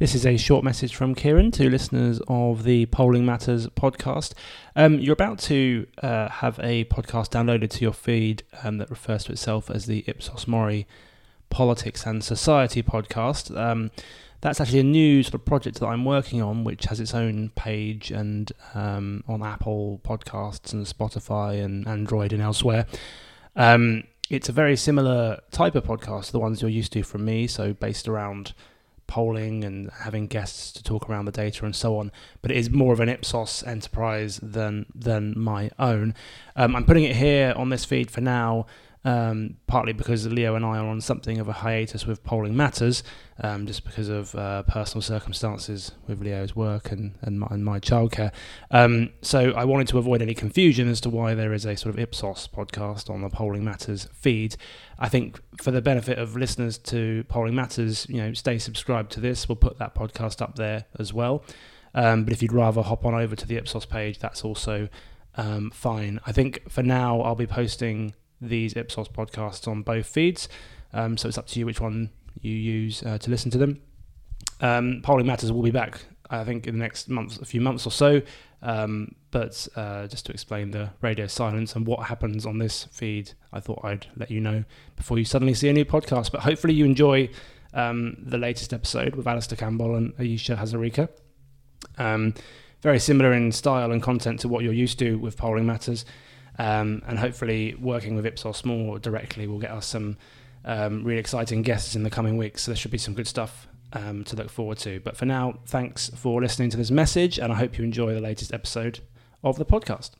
This is a short message from Kieran to listeners of the Polling Matters podcast. Um, you're about to uh, have a podcast downloaded to your feed um, that refers to itself as the Ipsos Mori Politics and Society podcast. Um, that's actually a new sort of project that I'm working on, which has its own page and um, on Apple Podcasts and Spotify and Android and elsewhere. Um, it's a very similar type of podcast to the ones you're used to from me, so based around polling and having guests to talk around the data and so on. But it is more of an Ipsos enterprise than than my own. Um, I'm putting it here on this feed for now um, partly because Leo and I are on something of a hiatus with Polling Matters, um, just because of uh, personal circumstances with Leo's work and, and, my, and my childcare. Um, so I wanted to avoid any confusion as to why there is a sort of Ipsos podcast on the Polling Matters feed. I think for the benefit of listeners to Polling Matters, you know, stay subscribed to this. We'll put that podcast up there as well. Um, but if you'd rather hop on over to the Ipsos page, that's also um, fine. I think for now I'll be posting these Ipsos podcasts on both feeds. Um, so it's up to you which one you use uh, to listen to them. Um, Polling Matters will be back, I think, in the next month, a few months or so. Um, but uh, just to explain the radio silence and what happens on this feed, I thought I'd let you know before you suddenly see a new podcast. But hopefully you enjoy um, the latest episode with Alastair Campbell and Ayesha Hazarika. Um, very similar in style and content to what you're used to with Polling Matters. Um, and hopefully, working with Ipsos more directly will get us some um, really exciting guests in the coming weeks. So there should be some good stuff um, to look forward to. But for now, thanks for listening to this message, and I hope you enjoy the latest episode of the podcast.